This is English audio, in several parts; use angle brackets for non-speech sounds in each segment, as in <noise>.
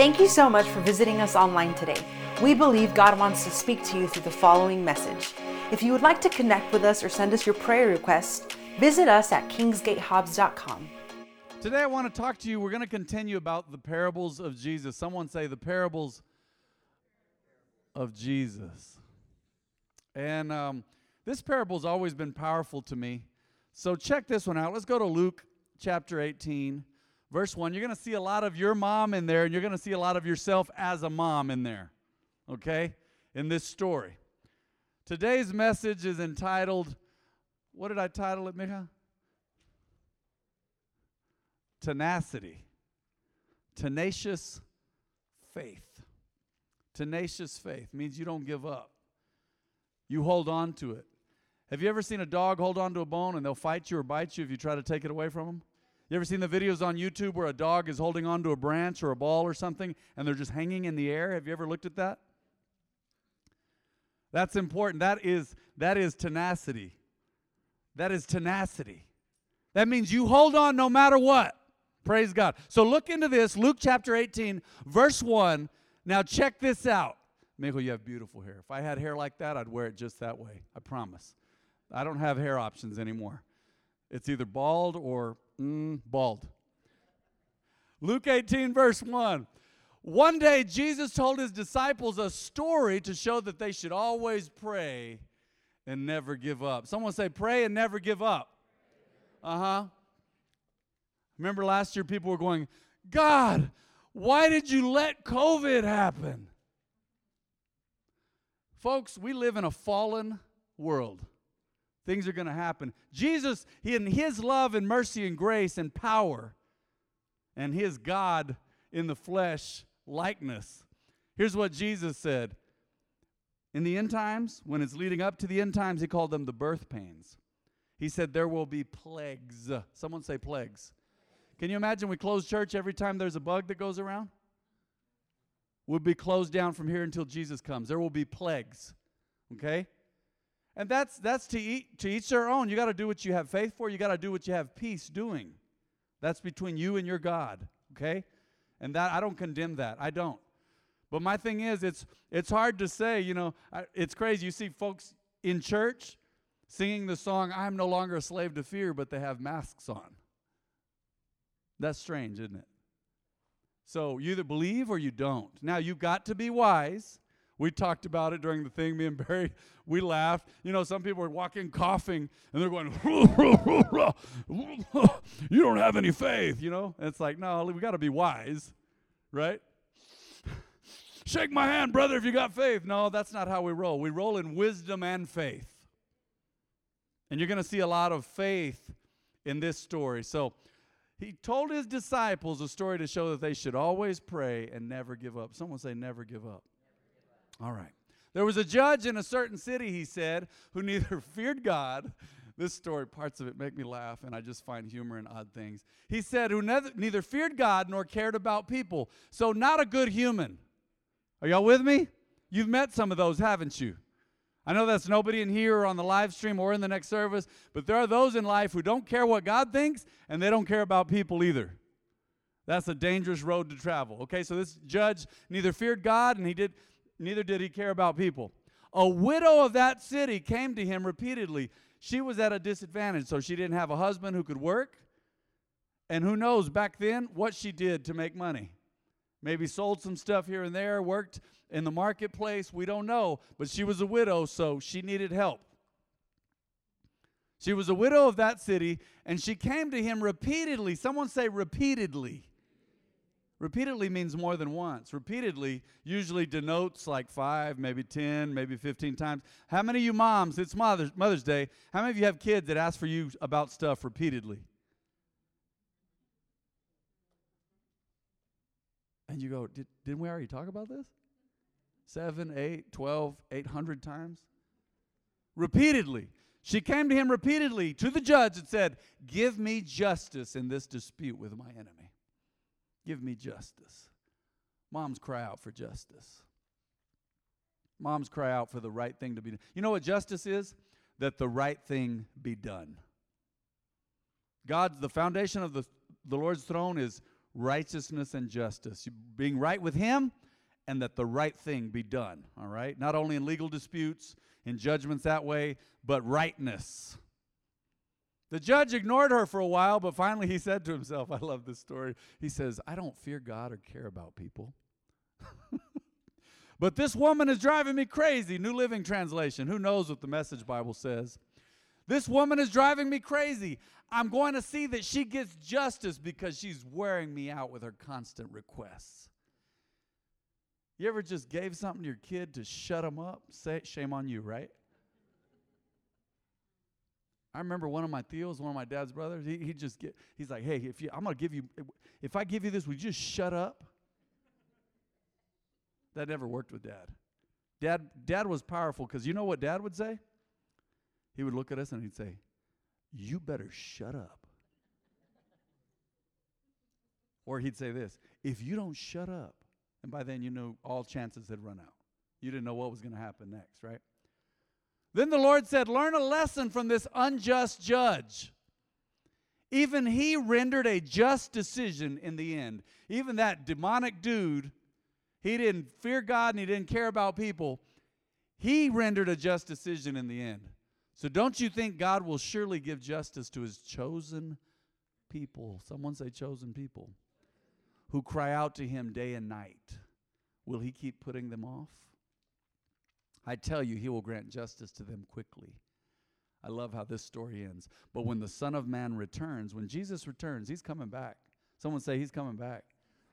Thank you so much for visiting us online today. We believe God wants to speak to you through the following message. If you would like to connect with us or send us your prayer requests, visit us at kingsgatehobbs.com. Today, I want to talk to you. We're going to continue about the parables of Jesus. Someone say the parables of Jesus. And um, this parable's always been powerful to me. So check this one out. Let's go to Luke chapter 18, verse 1. You're going to see a lot of your mom in there, and you're going to see a lot of yourself as a mom in there, okay, in this story. Today's message is entitled, what did I title it, Mika? Tenacity. Tenacious faith. Tenacious faith means you don't give up, you hold on to it. Have you ever seen a dog hold on to a bone and they'll fight you or bite you if you try to take it away from them? You ever seen the videos on YouTube where a dog is holding on to a branch or a ball or something and they're just hanging in the air? Have you ever looked at that? That's important. That is that is tenacity. That is tenacity. That means you hold on no matter what. Praise God. So look into this, Luke chapter 18, verse 1. Now check this out. Michael, you have beautiful hair. If I had hair like that, I'd wear it just that way. I promise. I don't have hair options anymore. It's either bald or mm, bald. Luke 18, verse 1. One day, Jesus told his disciples a story to show that they should always pray and never give up. Someone say, pray and never give up. Uh huh. Remember last year, people were going, God, why did you let COVID happen? Folks, we live in a fallen world. Things are going to happen. Jesus, in his love and mercy and grace and power, and his God in the flesh likeness. Here's what Jesus said. In the end times, when it's leading up to the end times, he called them the birth pains. He said there will be plagues. Someone say plagues. Can you imagine we close church every time there's a bug that goes around? We'll be closed down from here until Jesus comes. There will be plagues. Okay? And that's that's to eat to each their own. You got to do what you have faith for. You got to do what you have peace doing. That's between you and your God. Okay? And that I don't condemn that. I don't. But my thing is, it's it's hard to say. You know, I, it's crazy. You see folks in church singing the song "I'm no longer a slave to fear," but they have masks on. That's strange, isn't it? So you either believe or you don't. Now you've got to be wise. We talked about it during the thing. Me and Barry, we laughed. You know, some people are walking coughing and they're going, <laughs> You don't have any faith, you know? And it's like, no, we got to be wise, right? <laughs> Shake my hand, brother, if you got faith. No, that's not how we roll. We roll in wisdom and faith. And you're going to see a lot of faith in this story. So, he told his disciples a story to show that they should always pray and never give up. Someone say, never give up. All right. There was a judge in a certain city, he said, who neither <laughs> feared God. This story, parts of it make me laugh, and I just find humor in odd things. He said, who neither, neither feared God nor cared about people. So, not a good human. Are y'all with me? You've met some of those, haven't you? I know that's nobody in here or on the live stream or in the next service, but there are those in life who don't care what God thinks and they don't care about people either. That's a dangerous road to travel. Okay, so this judge neither feared God and he did neither did he care about people. A widow of that city came to him repeatedly. She was at a disadvantage, so she didn't have a husband who could work. And who knows back then what she did to make money. Maybe sold some stuff here and there, worked in the marketplace. We don't know. But she was a widow, so she needed help. She was a widow of that city, and she came to him repeatedly. Someone say repeatedly. Repeatedly means more than once. Repeatedly usually denotes like five, maybe 10, maybe 15 times. How many of you moms, it's Mother's, Mother's Day, how many of you have kids that ask for you about stuff repeatedly? And you go, Did, didn't we already talk about this? Seven, eight, twelve, eight hundred times? Repeatedly. She came to him repeatedly to the judge and said, Give me justice in this dispute with my enemy. Give me justice. Moms cry out for justice. Moms cry out for the right thing to be done. You know what justice is? That the right thing be done. God's the foundation of the, the Lord's throne is righteousness and justice. Being right with Him and that the right thing be done, all right? Not only in legal disputes, in judgments that way, but rightness. The judge ignored her for a while, but finally he said to himself, I love this story. He says, I don't fear God or care about people. <laughs> but this woman is driving me crazy. New Living Translation. Who knows what the Message Bible says? This woman is driving me crazy. I'm going to see that she gets justice because she's wearing me out with her constant requests. You ever just gave something to your kid to shut them up? Say, shame on you, right? I remember one of my Theos, one of my dad's brothers, he, he just get, he's like, hey, if you, I'm going to give you, if I give you this, would you just shut up? That never worked with dad. Dad, dad was powerful because you know what dad would say? He would look at us and he'd say, you better shut up. Or he'd say this, if you don't shut up, and by then you knew all chances had run out. You didn't know what was going to happen next, right? Then the Lord said, Learn a lesson from this unjust judge. Even he rendered a just decision in the end. Even that demonic dude, he didn't fear God and he didn't care about people. He rendered a just decision in the end. So don't you think God will surely give justice to his chosen people? Someone say, chosen people who cry out to him day and night. Will he keep putting them off? I tell you, he will grant justice to them quickly. I love how this story ends. But when the Son of Man returns, when Jesus returns, he's coming back. Someone say he's coming back.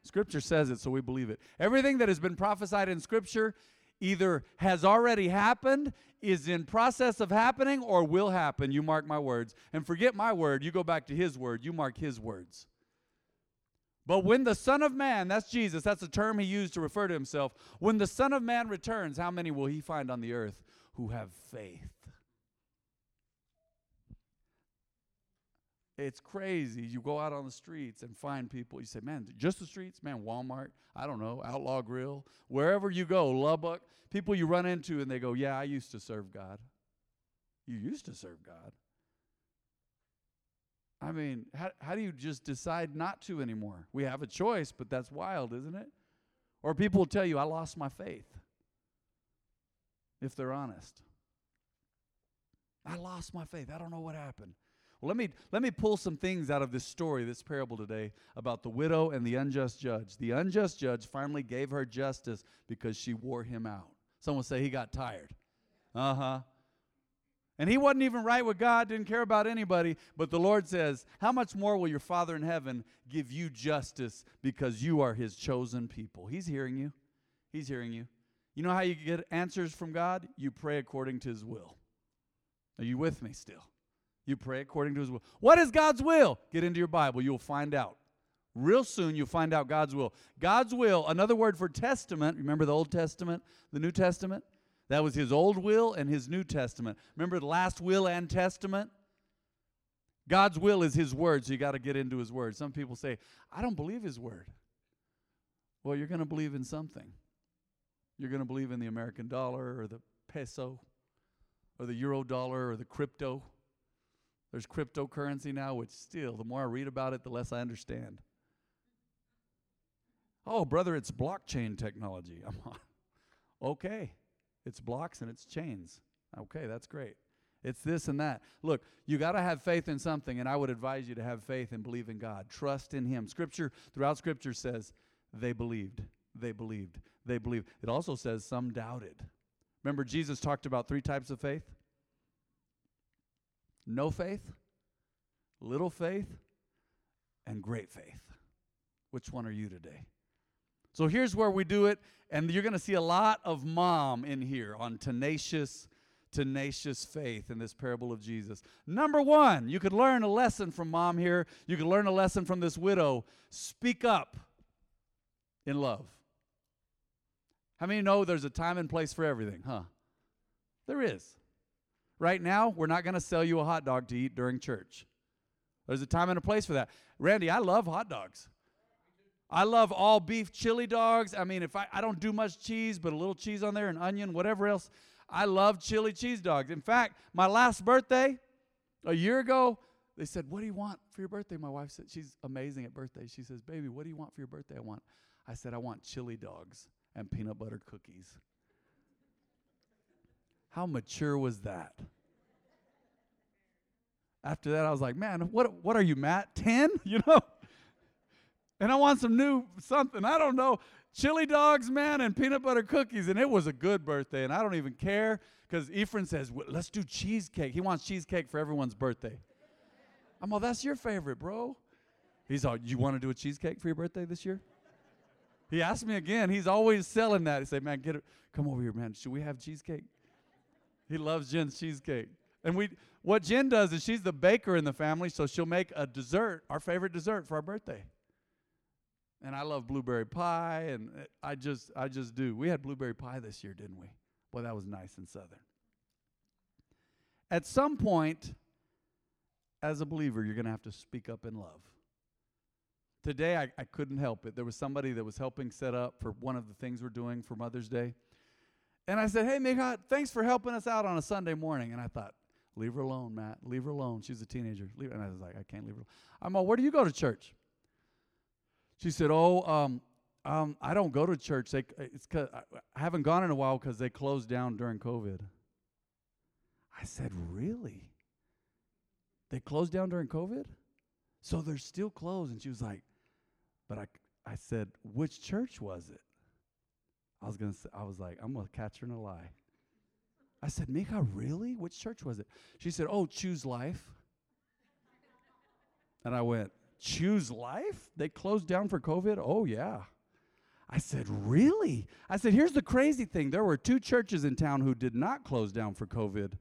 Scripture says it, so we believe it. Everything that has been prophesied in Scripture either has already happened, is in process of happening, or will happen. You mark my words. And forget my word, you go back to his word, you mark his words. But when the Son of Man, that's Jesus, that's the term he used to refer to himself, when the Son of Man returns, how many will he find on the earth who have faith? It's crazy. You go out on the streets and find people. You say, man, just the streets? Man, Walmart, I don't know, Outlaw Grill, wherever you go, Lubbock, people you run into and they go, yeah, I used to serve God. You used to serve God. I mean, how, how do you just decide not to anymore? We have a choice, but that's wild, isn't it? Or people will tell you, I lost my faith, if they're honest. I lost my faith. I don't know what happened. Well, let me, let me pull some things out of this story, this parable today, about the widow and the unjust judge. The unjust judge finally gave her justice because she wore him out. Someone say he got tired. Uh huh. And he wasn't even right with God, didn't care about anybody. But the Lord says, How much more will your Father in heaven give you justice because you are his chosen people? He's hearing you. He's hearing you. You know how you get answers from God? You pray according to his will. Are you with me still? You pray according to his will. What is God's will? Get into your Bible. You'll find out. Real soon, you'll find out God's will. God's will, another word for testament, remember the Old Testament, the New Testament? That was his old will and his New Testament. Remember the last will and testament? God's will is his word, so you got to get into his word. Some people say, I don't believe his word. Well, you're going to believe in something. You're going to believe in the American dollar or the peso or the euro dollar or the crypto. There's cryptocurrency now, which still, the more I read about it, the less I understand. Oh, brother, it's blockchain technology. I'm <laughs> okay. It's blocks and it's chains. Okay, that's great. It's this and that. Look, you got to have faith in something, and I would advise you to have faith and believe in God. Trust in Him. Scripture, throughout Scripture, says they believed, they believed, they believed. It also says some doubted. Remember, Jesus talked about three types of faith no faith, little faith, and great faith. Which one are you today? So here's where we do it, and you're going to see a lot of mom in here on tenacious, tenacious faith in this parable of Jesus. Number one, you could learn a lesson from mom here. You could learn a lesson from this widow. Speak up in love. How many know there's a time and place for everything, huh? There is. Right now, we're not going to sell you a hot dog to eat during church. There's a time and a place for that. Randy, I love hot dogs. I love all beef chili dogs. I mean, if I, I don't do much cheese, but a little cheese on there, an onion, whatever else. I love chili cheese dogs. In fact, my last birthday, a year ago, they said, What do you want for your birthday? My wife said, She's amazing at birthdays. She says, Baby, what do you want for your birthday? I want. I said, I want chili dogs and peanut butter cookies. How mature was that? After that, I was like, Man, what, what are you, Matt? 10? <laughs> You know? And I want some new something. I don't know. Chili dogs, man, and peanut butter cookies. And it was a good birthday. And I don't even care because Ephraim says, let's do cheesecake. He wants cheesecake for everyone's birthday. I'm all, that's your favorite, bro. He's all, you want to do a cheesecake for your birthday this year? He asked me again. He's always selling that. He said, man, get it. Come over here, man. Should we have cheesecake? He loves Jen's cheesecake. And we, what Jen does is she's the baker in the family, so she'll make a dessert, our favorite dessert for our birthday. And I love blueberry pie, and I just, I just do. We had blueberry pie this year, didn't we? Boy, that was nice and southern. At some point, as a believer, you're going to have to speak up in love. Today, I, I couldn't help it. There was somebody that was helping set up for one of the things we're doing for Mother's Day. And I said, Hey, Mika, thanks for helping us out on a Sunday morning. And I thought, Leave her alone, Matt. Leave her alone. She's a teenager. Leave her. and I was like, I can't leave her alone. I'm all, Where do you go to church? She said, "Oh, um, um, I don't go to church. They, it's cause I haven't gone in a while because they closed down during COVID." I said, "Really? They closed down during COVID? So they're still closed?" And she was like, "But I, I said, which church was it?" I was gonna, say, I was like, "I'm gonna catch her in a lie." I said, "Mika, really? Which church was it?" She said, "Oh, Choose Life." And I went, choose life? They closed down for COVID? Oh, yeah. I said, Really? I said, Here's the crazy thing there were two churches in town who did not close down for COVID.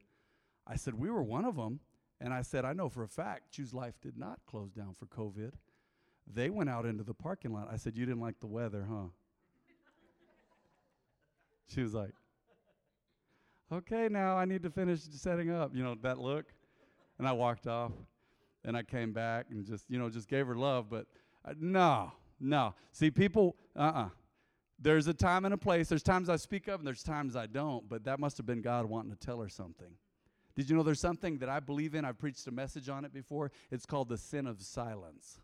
I said, We were one of them. And I said, I know for a fact Choose Life did not close down for COVID. They went out into the parking lot. I said, You didn't like the weather, huh? <laughs> she was like, Okay, now I need to finish setting up. You know, that look. And I walked off and I came back and just, you know, just gave her love. But uh, no, no. See, people, uh uh-uh. uh There's a time and a place. There's times I speak up and there's times I don't, but that must have been God wanting to tell her something. Did you know there's something that I believe in? I've preached a message on it before. It's called the sin of silence.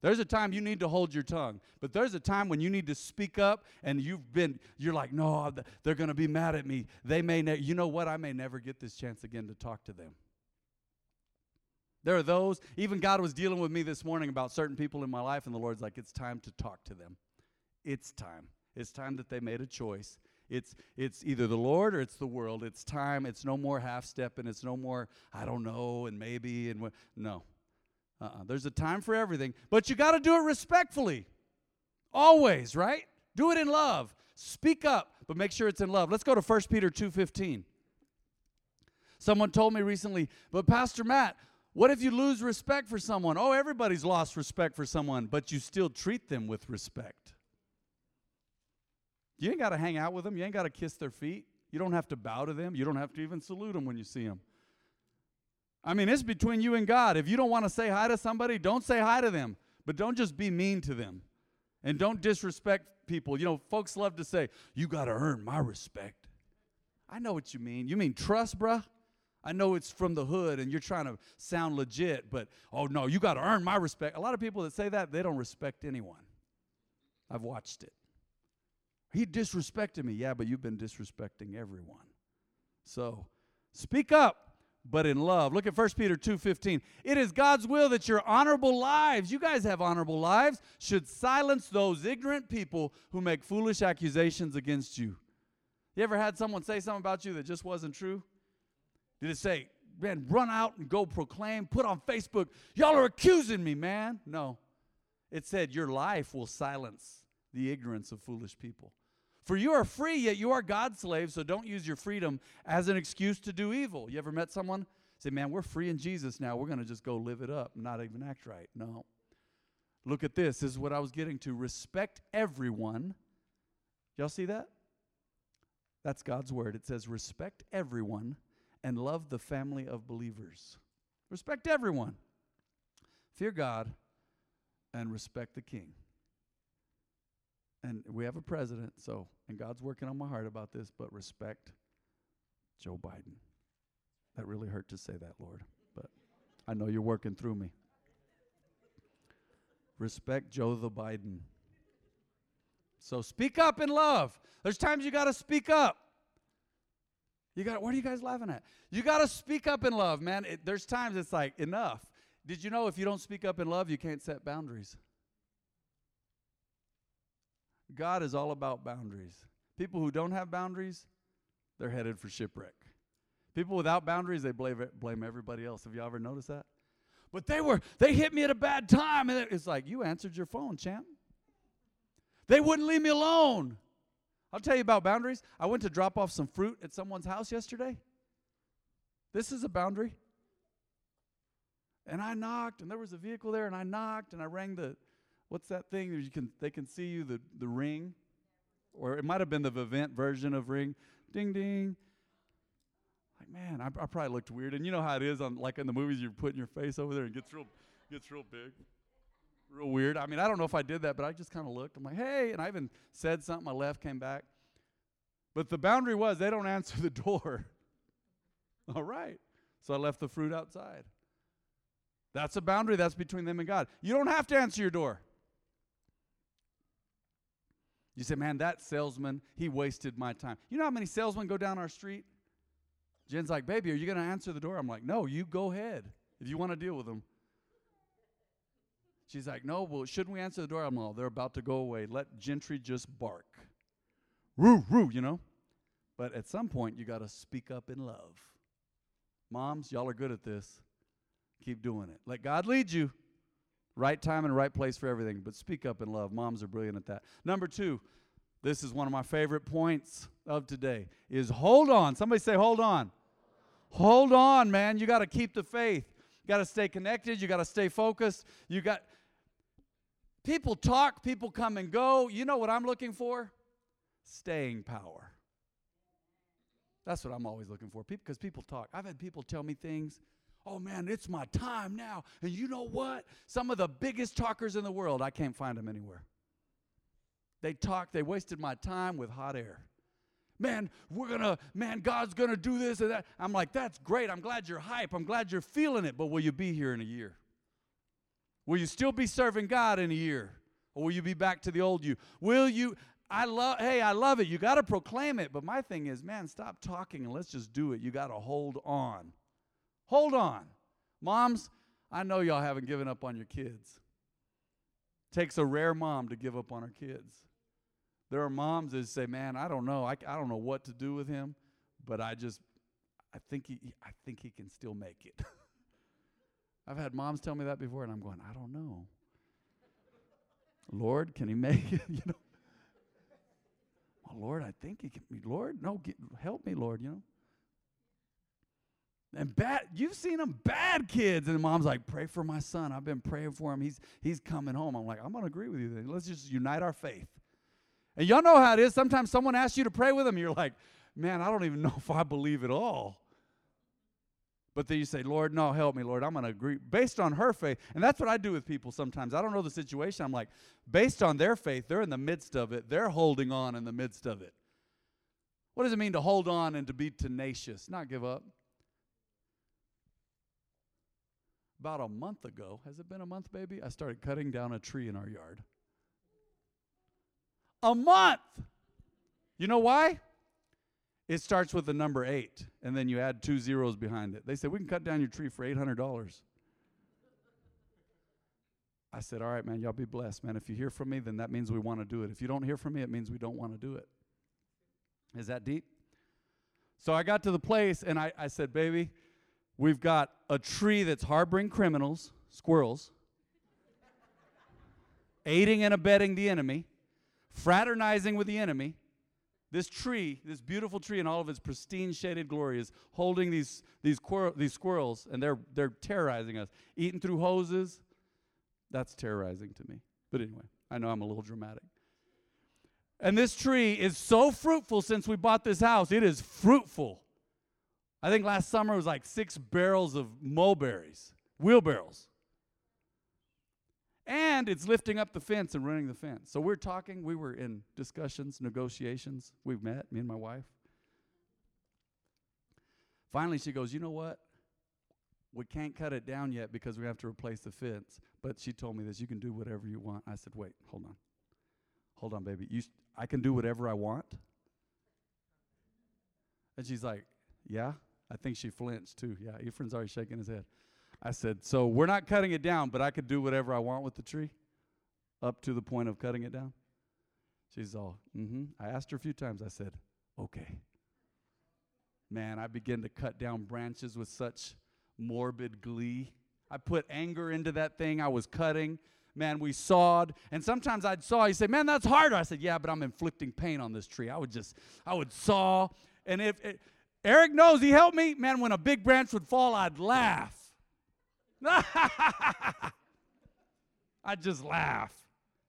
There's a time you need to hold your tongue, but there's a time when you need to speak up and you've been, you're like, no, they're going to be mad at me. They may, ne- you know what? I may never get this chance again to talk to them. There are those, even God was dealing with me this morning about certain people in my life, and the Lord's like, it's time to talk to them. It's time. It's time that they made a choice. It's, it's either the Lord or it's the world. It's time. It's no more half step and it's no more, I don't know, and maybe, and wh- no. Uh-uh. There's a time for everything, but you got to do it respectfully. Always, right? Do it in love. Speak up, but make sure it's in love. Let's go to 1 Peter 2:15. Someone told me recently, but Pastor Matt, what if you lose respect for someone? Oh, everybody's lost respect for someone, but you still treat them with respect. You ain't got to hang out with them. You ain't got to kiss their feet. You don't have to bow to them. You don't have to even salute them when you see them. I mean, it's between you and God. If you don't want to say hi to somebody, don't say hi to them, but don't just be mean to them. And don't disrespect people. You know, folks love to say, you got to earn my respect. I know what you mean. You mean trust, bruh? I know it's from the hood and you're trying to sound legit, but oh no, you got to earn my respect. A lot of people that say that, they don't respect anyone. I've watched it. He disrespected me. Yeah, but you've been disrespecting everyone. So speak up, but in love. Look at 1 Peter 2:15. It is God's will that your honorable lives, you guys have honorable lives, should silence those ignorant people who make foolish accusations against you. You ever had someone say something about you that just wasn't true? Did it say, man, run out and go proclaim, put on Facebook, y'all are accusing me, man? No. It said, your life will silence the ignorance of foolish people. For you are free, yet you are God's slave, so don't use your freedom as an excuse to do evil. You ever met someone say, man, we're free in Jesus now. We're going to just go live it up not even act right? No. Look at this. This is what I was getting to. Respect everyone. Y'all see that? That's God's word. It says, respect everyone and love the family of believers. Respect everyone. Fear God and respect the king. And we have a president, so, and God's working on my heart about this, but respect Joe Biden. That really hurt to say that, Lord, but I know you're working through me. Respect Joe the Biden. So speak up in love. There's times you got to speak up. You got what are you guys laughing at? You got to speak up in love, man. It, there's times it's like enough. Did you know if you don't speak up in love, you can't set boundaries? God is all about boundaries. People who don't have boundaries, they're headed for shipwreck. People without boundaries, they blame, blame everybody else. Have you ever noticed that? But they were, they hit me at a bad time. And it's like, you answered your phone, champ. They wouldn't leave me alone. I'll tell you about boundaries. I went to drop off some fruit at someone's house yesterday. This is a boundary. And I knocked, and there was a vehicle there, and I knocked, and I rang the, what's that thing? You can, they can see you, the, the ring. Or it might have been the Vivint version of ring. Ding, ding. Like, man, I, I probably looked weird. And you know how it is on, like in the movies, you're putting your face over there and gets real, gets real big real weird. I mean, I don't know if I did that, but I just kind of looked. I'm like, hey, and I even said something. I left, came back. But the boundary was they don't <laughs> answer the door. <laughs> All right. So I left the fruit outside. That's a boundary that's between them and God. You don't have to answer your door. You say, man, that salesman, he wasted my time. You know how many salesmen go down our street? Jen's like, baby, are you going to answer the door? I'm like, no, you go ahead if you want to deal with them. She's like, no, well, shouldn't we answer the door? I'm like, oh, they're about to go away. Let Gentry just bark. Roo, roo, you know? But at some point, you got to speak up in love. Moms, y'all are good at this. Keep doing it. Let God lead you. Right time and right place for everything, but speak up in love. Moms are brilliant at that. Number two, this is one of my favorite points of today, is hold on. Somebody say, hold on. Hold on, man. You got to keep the faith. You got to stay connected. You got to stay focused. You got People talk, people come and go. You know what I'm looking for? Staying power. That's what I'm always looking for. Because people talk. I've had people tell me things. Oh man, it's my time now. And you know what? Some of the biggest talkers in the world, I can't find them anywhere. They talk, they wasted my time with hot air. Man, we're gonna, man, God's gonna do this and that. I'm like, that's great. I'm glad you're hype. I'm glad you're feeling it, but will you be here in a year? Will you still be serving God in a year? Or will you be back to the old you? Will you I love hey, I love it. You got to proclaim it, but my thing is, man, stop talking and let's just do it. You got to hold on. Hold on. Moms, I know y'all haven't given up on your kids. Takes a rare mom to give up on her kids. There are moms that say, "Man, I don't know. I, I don't know what to do with him, but I just I think he I think he can still make it." <laughs> I've had moms tell me that before, and I'm going, I don't know. Lord, can he make it? <laughs> you know. Well, Lord, I think he can. Lord, no, get, help me, Lord. You know. And bad, you've seen them bad kids, and the mom's like, "Pray for my son. I've been praying for him. He's he's coming home." I'm like, "I'm gonna agree with you. Then let's just unite our faith." And y'all know how it is. Sometimes someone asks you to pray with them, you're like, "Man, I don't even know <laughs> if I believe at all." But then you say, Lord, no, help me, Lord. I'm going to agree based on her faith. And that's what I do with people sometimes. I don't know the situation. I'm like, based on their faith, they're in the midst of it. They're holding on in the midst of it. What does it mean to hold on and to be tenacious, not give up? About a month ago, has it been a month, baby? I started cutting down a tree in our yard. A month! You know why? It starts with the number eight, and then you add two zeros behind it. They said, We can cut down your tree for $800. I said, All right, man, y'all be blessed, man. If you hear from me, then that means we want to do it. If you don't hear from me, it means we don't want to do it. Is that deep? So I got to the place, and I, I said, Baby, we've got a tree that's harboring criminals, squirrels, aiding and abetting the enemy, fraternizing with the enemy this tree, this beautiful tree in all of its pristine shaded glory, is holding these, these, these squirrels, and they're, they're terrorizing us. Eating through hoses, that's terrorizing to me. But anyway, I know I'm a little dramatic. And this tree is so fruitful since we bought this house. It is fruitful. I think last summer it was like six barrels of mulberries, wheelbarrows and it's lifting up the fence and running the fence. So we're talking, we were in discussions, negotiations. We've met, me and my wife. Finally, she goes, You know what? we can't cut it down yet because we have to replace the fence. But she told me this, you can do whatever you want. I said, wait, hold on. Hold on, baby. You, I can do whatever I want? And she's like, yeah. I think she flinched too. Yeah, Ephraim's already shaking his head. I said, so we're not cutting it down, but I could do whatever I want with the tree up to the point of cutting it down. She's all, mm-hmm. I asked her a few times. I said, okay. Man, I began to cut down branches with such morbid glee. I put anger into that thing I was cutting. Man, we sawed. And sometimes I'd saw. He said, Man, that's harder. I said, Yeah, but I'm inflicting pain on this tree. I would just, I would saw. And if it, Eric knows he helped me, man, when a big branch would fall, I'd laugh. I'd just laugh.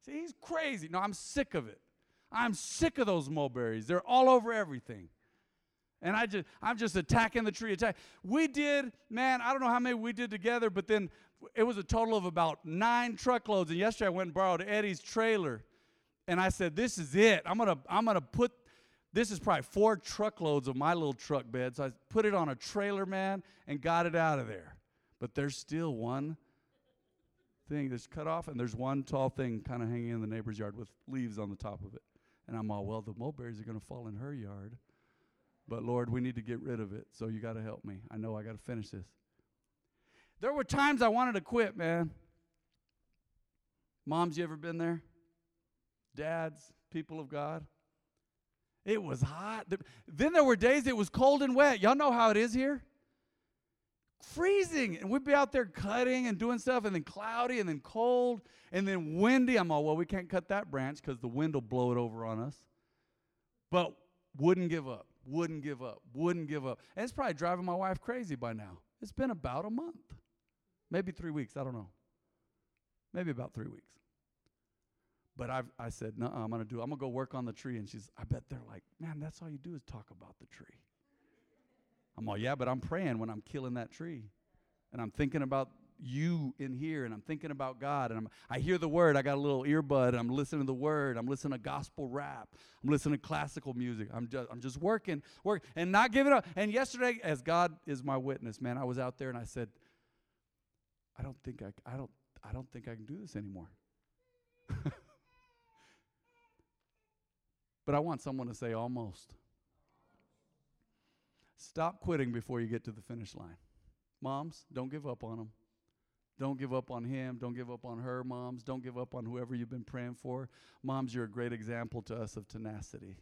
See, he's crazy. No, I'm sick of it. I'm sick of those mulberries. They're all over everything. And I just I'm just attacking the tree. Attack. We did, man, I don't know how many we did together, but then it was a total of about nine truckloads. And yesterday I went and borrowed Eddie's trailer. And I said, This is it. I'm gonna I'm gonna put this is probably four truckloads of my little truck bed. So I put it on a trailer, man, and got it out of there. But there's still one thing that's cut off, and there's one tall thing kind of hanging in the neighbor's yard with leaves on the top of it. And I'm all, well, the mulberries are going to fall in her yard. But Lord, we need to get rid of it. So you got to help me. I know I got to finish this. There were times I wanted to quit, man. Moms, you ever been there? Dads, people of God? It was hot. Then there were days it was cold and wet. Y'all know how it is here? Freezing. And we'd be out there cutting and doing stuff, and then cloudy, and then cold, and then windy. I'm all, well, we can't cut that branch because the wind will blow it over on us. But wouldn't give up wouldn't give up, wouldn't give up. And it's probably driving my wife crazy by now. It's been about a month, maybe three weeks, I don't know. Maybe about three weeks. But I've, I said, no, I'm going to do, I'm going to go work on the tree. And she's, I bet they're like, man, that's all you do is talk about the tree. I'm like, yeah, but I'm praying when I'm killing that tree. And I'm thinking about you in here and I'm thinking about God and I'm, I hear the word. I got a little earbud. I'm listening to the word. I'm listening to gospel rap. I'm listening to classical music. I'm just, I'm just working, work and not giving up. And yesterday, as God is my witness, man, I was out there and I said, I don't think I, I don't, I don't think I can do this anymore. <laughs> but I want someone to say almost. Stop quitting before you get to the finish line. Moms, don't give up on them. Don't give up on him. Don't give up on her, moms. Don't give up on whoever you've been praying for. Moms, you're a great example to us of tenacity,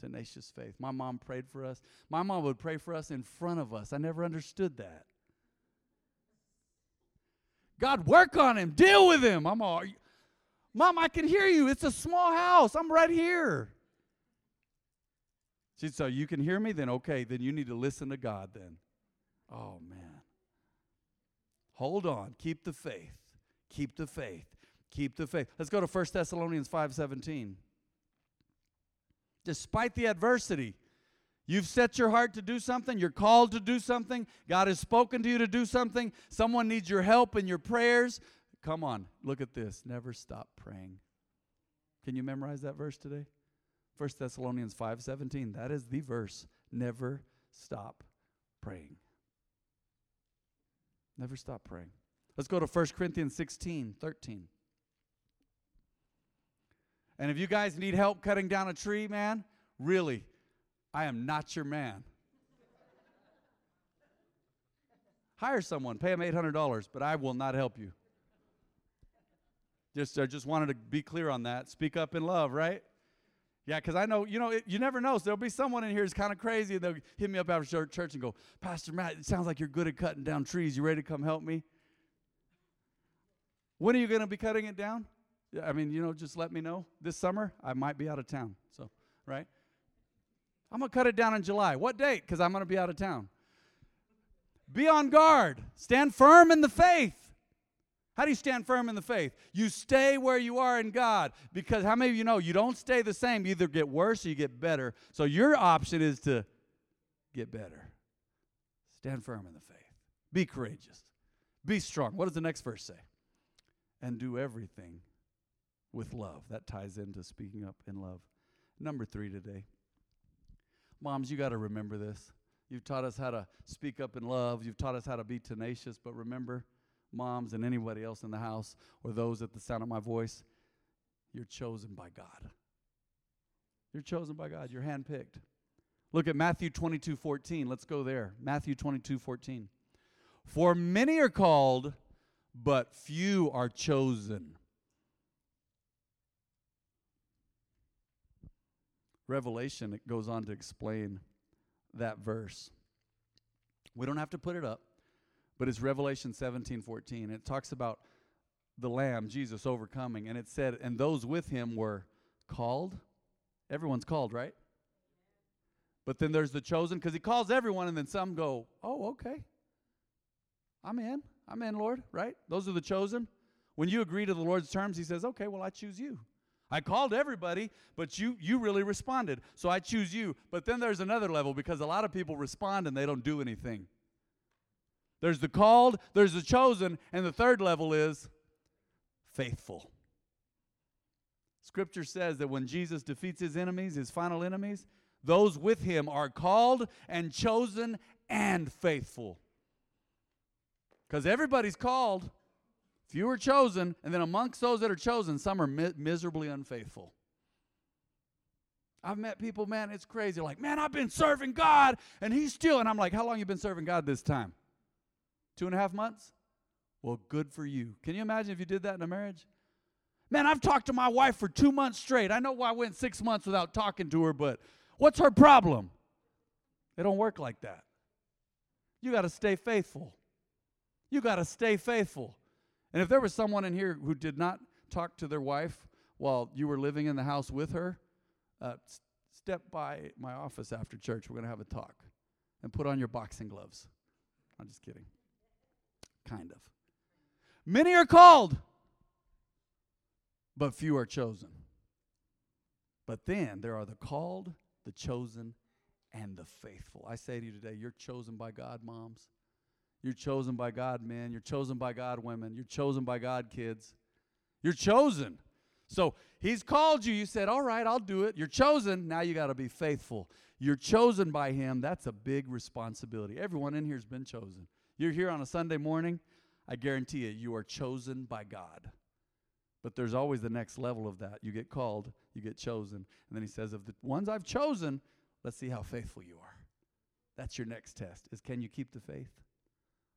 tenacious faith. My mom prayed for us. My mom would pray for us in front of us. I never understood that. God, work on him. Deal with him. I'm all, Mom, I can hear you. It's a small house. I'm right here. She said, So you can hear me? Then okay, then you need to listen to God then. Oh, man. Hold on. Keep the faith. Keep the faith. Keep the faith. Let's go to 1 Thessalonians 5:17. Despite the adversity, you've set your heart to do something, you're called to do something, God has spoken to you to do something, someone needs your help and your prayers. Come on, look at this. Never stop praying. Can you memorize that verse today? 1 Thessalonians 5:17. That is the verse. Never stop praying. Never stop praying. Let's go to 1 Corinthians 16, 13. And if you guys need help cutting down a tree, man, really, I am not your man. <laughs> Hire someone, pay them $800, but I will not help you. Just, I just wanted to be clear on that. Speak up in love, right? Yeah, because I know, you know, it, you never know. So there'll be someone in here who's kind of crazy, and they'll hit me up after church and go, Pastor Matt, it sounds like you're good at cutting down trees. You ready to come help me? When are you going to be cutting it down? I mean, you know, just let me know. This summer, I might be out of town. So, right? I'm going to cut it down in July. What date? Because I'm going to be out of town. Be on guard. Stand firm in the faith. How do you stand firm in the faith? You stay where you are in God. Because how many of you know you don't stay the same? You either get worse or you get better. So your option is to get better. Stand firm in the faith. Be courageous. Be strong. What does the next verse say? And do everything with love. That ties into speaking up in love. Number three today. Moms, you got to remember this. You've taught us how to speak up in love. You've taught us how to be tenacious. But remember, moms and anybody else in the house or those at the sound of my voice, you're chosen by God. You're chosen by God. You're handpicked. Look at Matthew 22 14. Let's go there. Matthew 22 14. For many are called, but few are chosen. Revelation it goes on to explain that verse. We don't have to put it up, but it's Revelation 17 14. It talks about the Lamb, Jesus, overcoming. And it said, and those with him were called. Everyone's called, right? But then there's the chosen, because he calls everyone, and then some go, oh, okay. I'm in. I'm in, Lord, right? Those are the chosen. When you agree to the Lord's terms, he says, okay, well, I choose you. I called everybody, but you you really responded. So I choose you. But then there's another level because a lot of people respond and they don't do anything. There's the called, there's the chosen, and the third level is faithful. Scripture says that when Jesus defeats his enemies, his final enemies, those with him are called and chosen and faithful. Because everybody's called, Few are chosen, and then amongst those that are chosen, some are mi- miserably unfaithful. I've met people, man, it's crazy. Like, man, I've been serving God, and He's still. And I'm like, how long you been serving God this time? Two and a half months? Well, good for you. Can you imagine if you did that in a marriage? Man, I've talked to my wife for two months straight. I know why I went six months without talking to her, but what's her problem? It don't work like that. You got to stay faithful. You got to stay faithful. And if there was someone in here who did not talk to their wife while you were living in the house with her, uh, s- step by my office after church. We're going to have a talk. And put on your boxing gloves. I'm just kidding. Kind of. Many are called, but few are chosen. But then there are the called, the chosen, and the faithful. I say to you today, you're chosen by God, moms. You're chosen by God, men. You're chosen by God, women. You're chosen by God, kids. You're chosen. So he's called you. You said, All right, I'll do it. You're chosen. Now you got to be faithful. You're chosen by him. That's a big responsibility. Everyone in here has been chosen. You're here on a Sunday morning. I guarantee you, you are chosen by God. But there's always the next level of that. You get called, you get chosen. And then he says, Of the ones I've chosen, let's see how faithful you are. That's your next test is can you keep the faith?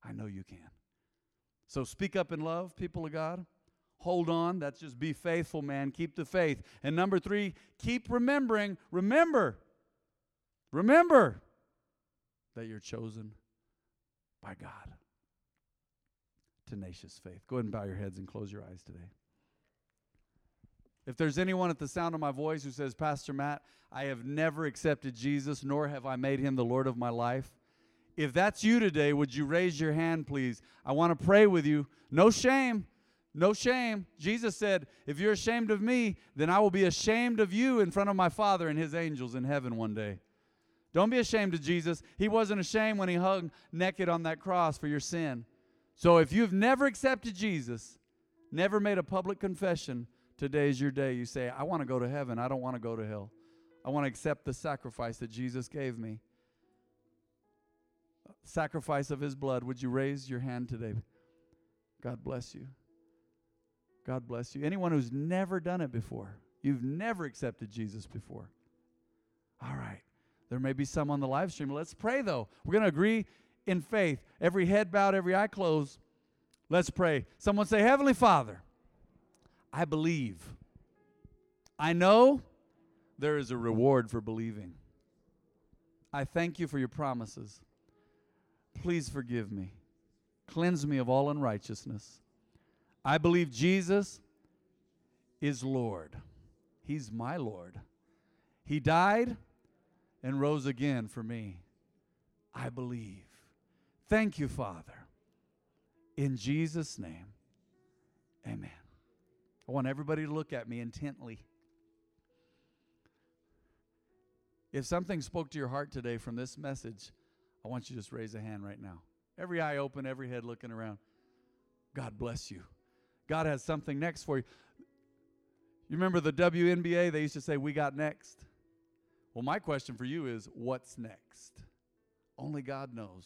I know you can. So speak up in love, people of God. Hold on. That's just be faithful, man. Keep the faith. And number three, keep remembering. Remember. Remember that you're chosen by God. Tenacious faith. Go ahead and bow your heads and close your eyes today. If there's anyone at the sound of my voice who says, Pastor Matt, I have never accepted Jesus, nor have I made him the Lord of my life, if that's you today, would you raise your hand, please? I want to pray with you. No shame. No shame. Jesus said, If you're ashamed of me, then I will be ashamed of you in front of my Father and his angels in heaven one day. Don't be ashamed of Jesus. He wasn't ashamed when he hung naked on that cross for your sin. So if you've never accepted Jesus, never made a public confession, today's your day. You say, I want to go to heaven. I don't want to go to hell. I want to accept the sacrifice that Jesus gave me sacrifice of his blood. Would you raise your hand today? God bless you. God bless you. Anyone who's never done it before, you've never accepted Jesus before. All right. There may be some on the live stream. Let's pray though. We're going to agree in faith. Every head bowed, every eye closed. Let's pray. Someone say, Heavenly Father, I believe. I know there is a reward for believing. I thank you for your promises. Please forgive me. Cleanse me of all unrighteousness. I believe Jesus is Lord. He's my Lord. He died and rose again for me. I believe. Thank you, Father. In Jesus' name, amen. I want everybody to look at me intently. If something spoke to your heart today from this message, I want you to just raise a hand right now. Every eye open, every head looking around. God bless you. God has something next for you. You remember the WNBA? They used to say, We got next. Well, my question for you is, What's next? Only God knows.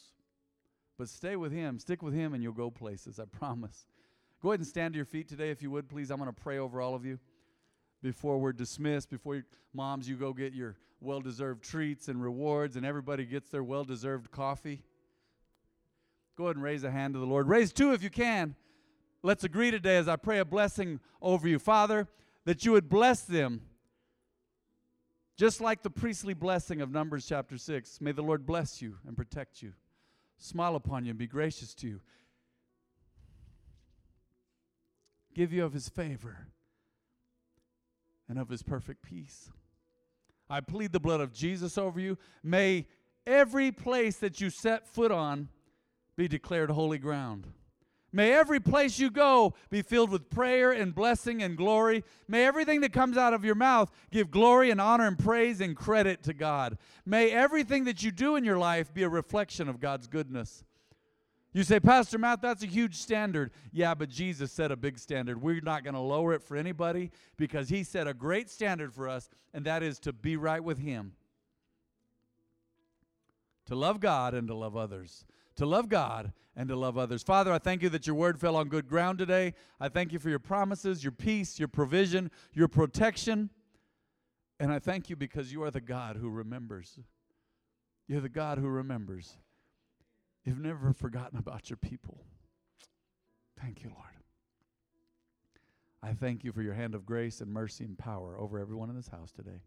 But stay with Him, stick with Him, and you'll go places, I promise. Go ahead and stand to your feet today, if you would, please. I'm going to pray over all of you before we're dismissed, before you, moms, you go get your well deserved treats and rewards, and everybody gets their well deserved coffee. Go ahead and raise a hand to the Lord. Raise two if you can. Let's agree today as I pray a blessing over you, Father, that you would bless them just like the priestly blessing of Numbers chapter 6. May the Lord bless you and protect you, smile upon you, and be gracious to you, give you of his favor and of his perfect peace. I plead the blood of Jesus over you. May every place that you set foot on be declared holy ground. May every place you go be filled with prayer and blessing and glory. May everything that comes out of your mouth give glory and honor and praise and credit to God. May everything that you do in your life be a reflection of God's goodness. You say, Pastor Matt, that's a huge standard. Yeah, but Jesus set a big standard. We're not going to lower it for anybody because He set a great standard for us, and that is to be right with Him, to love God and to love others to love God and to love others. Father, I thank you that your word fell on good ground today. I thank you for your promises, your peace, your provision, your protection. And I thank you because you are the God who remembers. You're the God who remembers. You've never forgotten about your people. Thank you, Lord. I thank you for your hand of grace and mercy and power over everyone in this house today.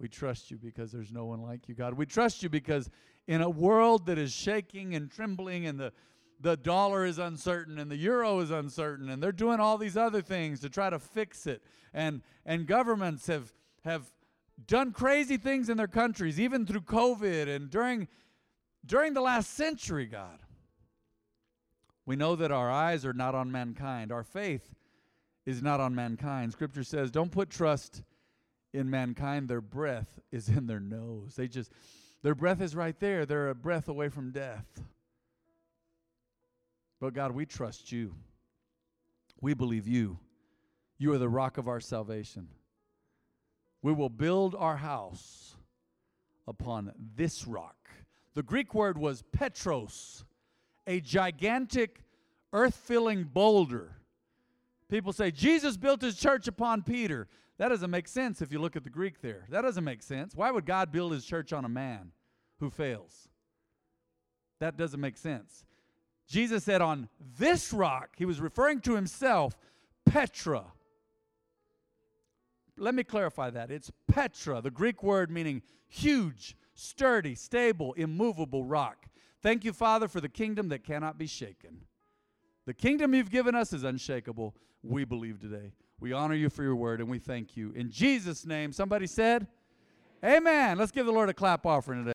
We trust you because there's no one like you, God. We trust you because in a world that is shaking and trembling and the the dollar is uncertain and the euro is uncertain and they're doing all these other things to try to fix it. And and governments have have done crazy things in their countries even through covid and during during the last century god. We know that our eyes are not on mankind. Our faith is not on mankind. Scripture says don't put trust in mankind, their breath is in their nose. They just, their breath is right there. They're a breath away from death. But God, we trust you. We believe you. You are the rock of our salvation. We will build our house upon this rock. The Greek word was petros, a gigantic earth filling boulder. People say Jesus built his church upon Peter. That doesn't make sense if you look at the Greek there. That doesn't make sense. Why would God build his church on a man who fails? That doesn't make sense. Jesus said, On this rock, he was referring to himself, Petra. Let me clarify that. It's Petra, the Greek word meaning huge, sturdy, stable, immovable rock. Thank you, Father, for the kingdom that cannot be shaken. The kingdom you've given us is unshakable. We believe today. We honor you for your word and we thank you. In Jesus' name, somebody said, Amen. Let's give the Lord a clap offering today.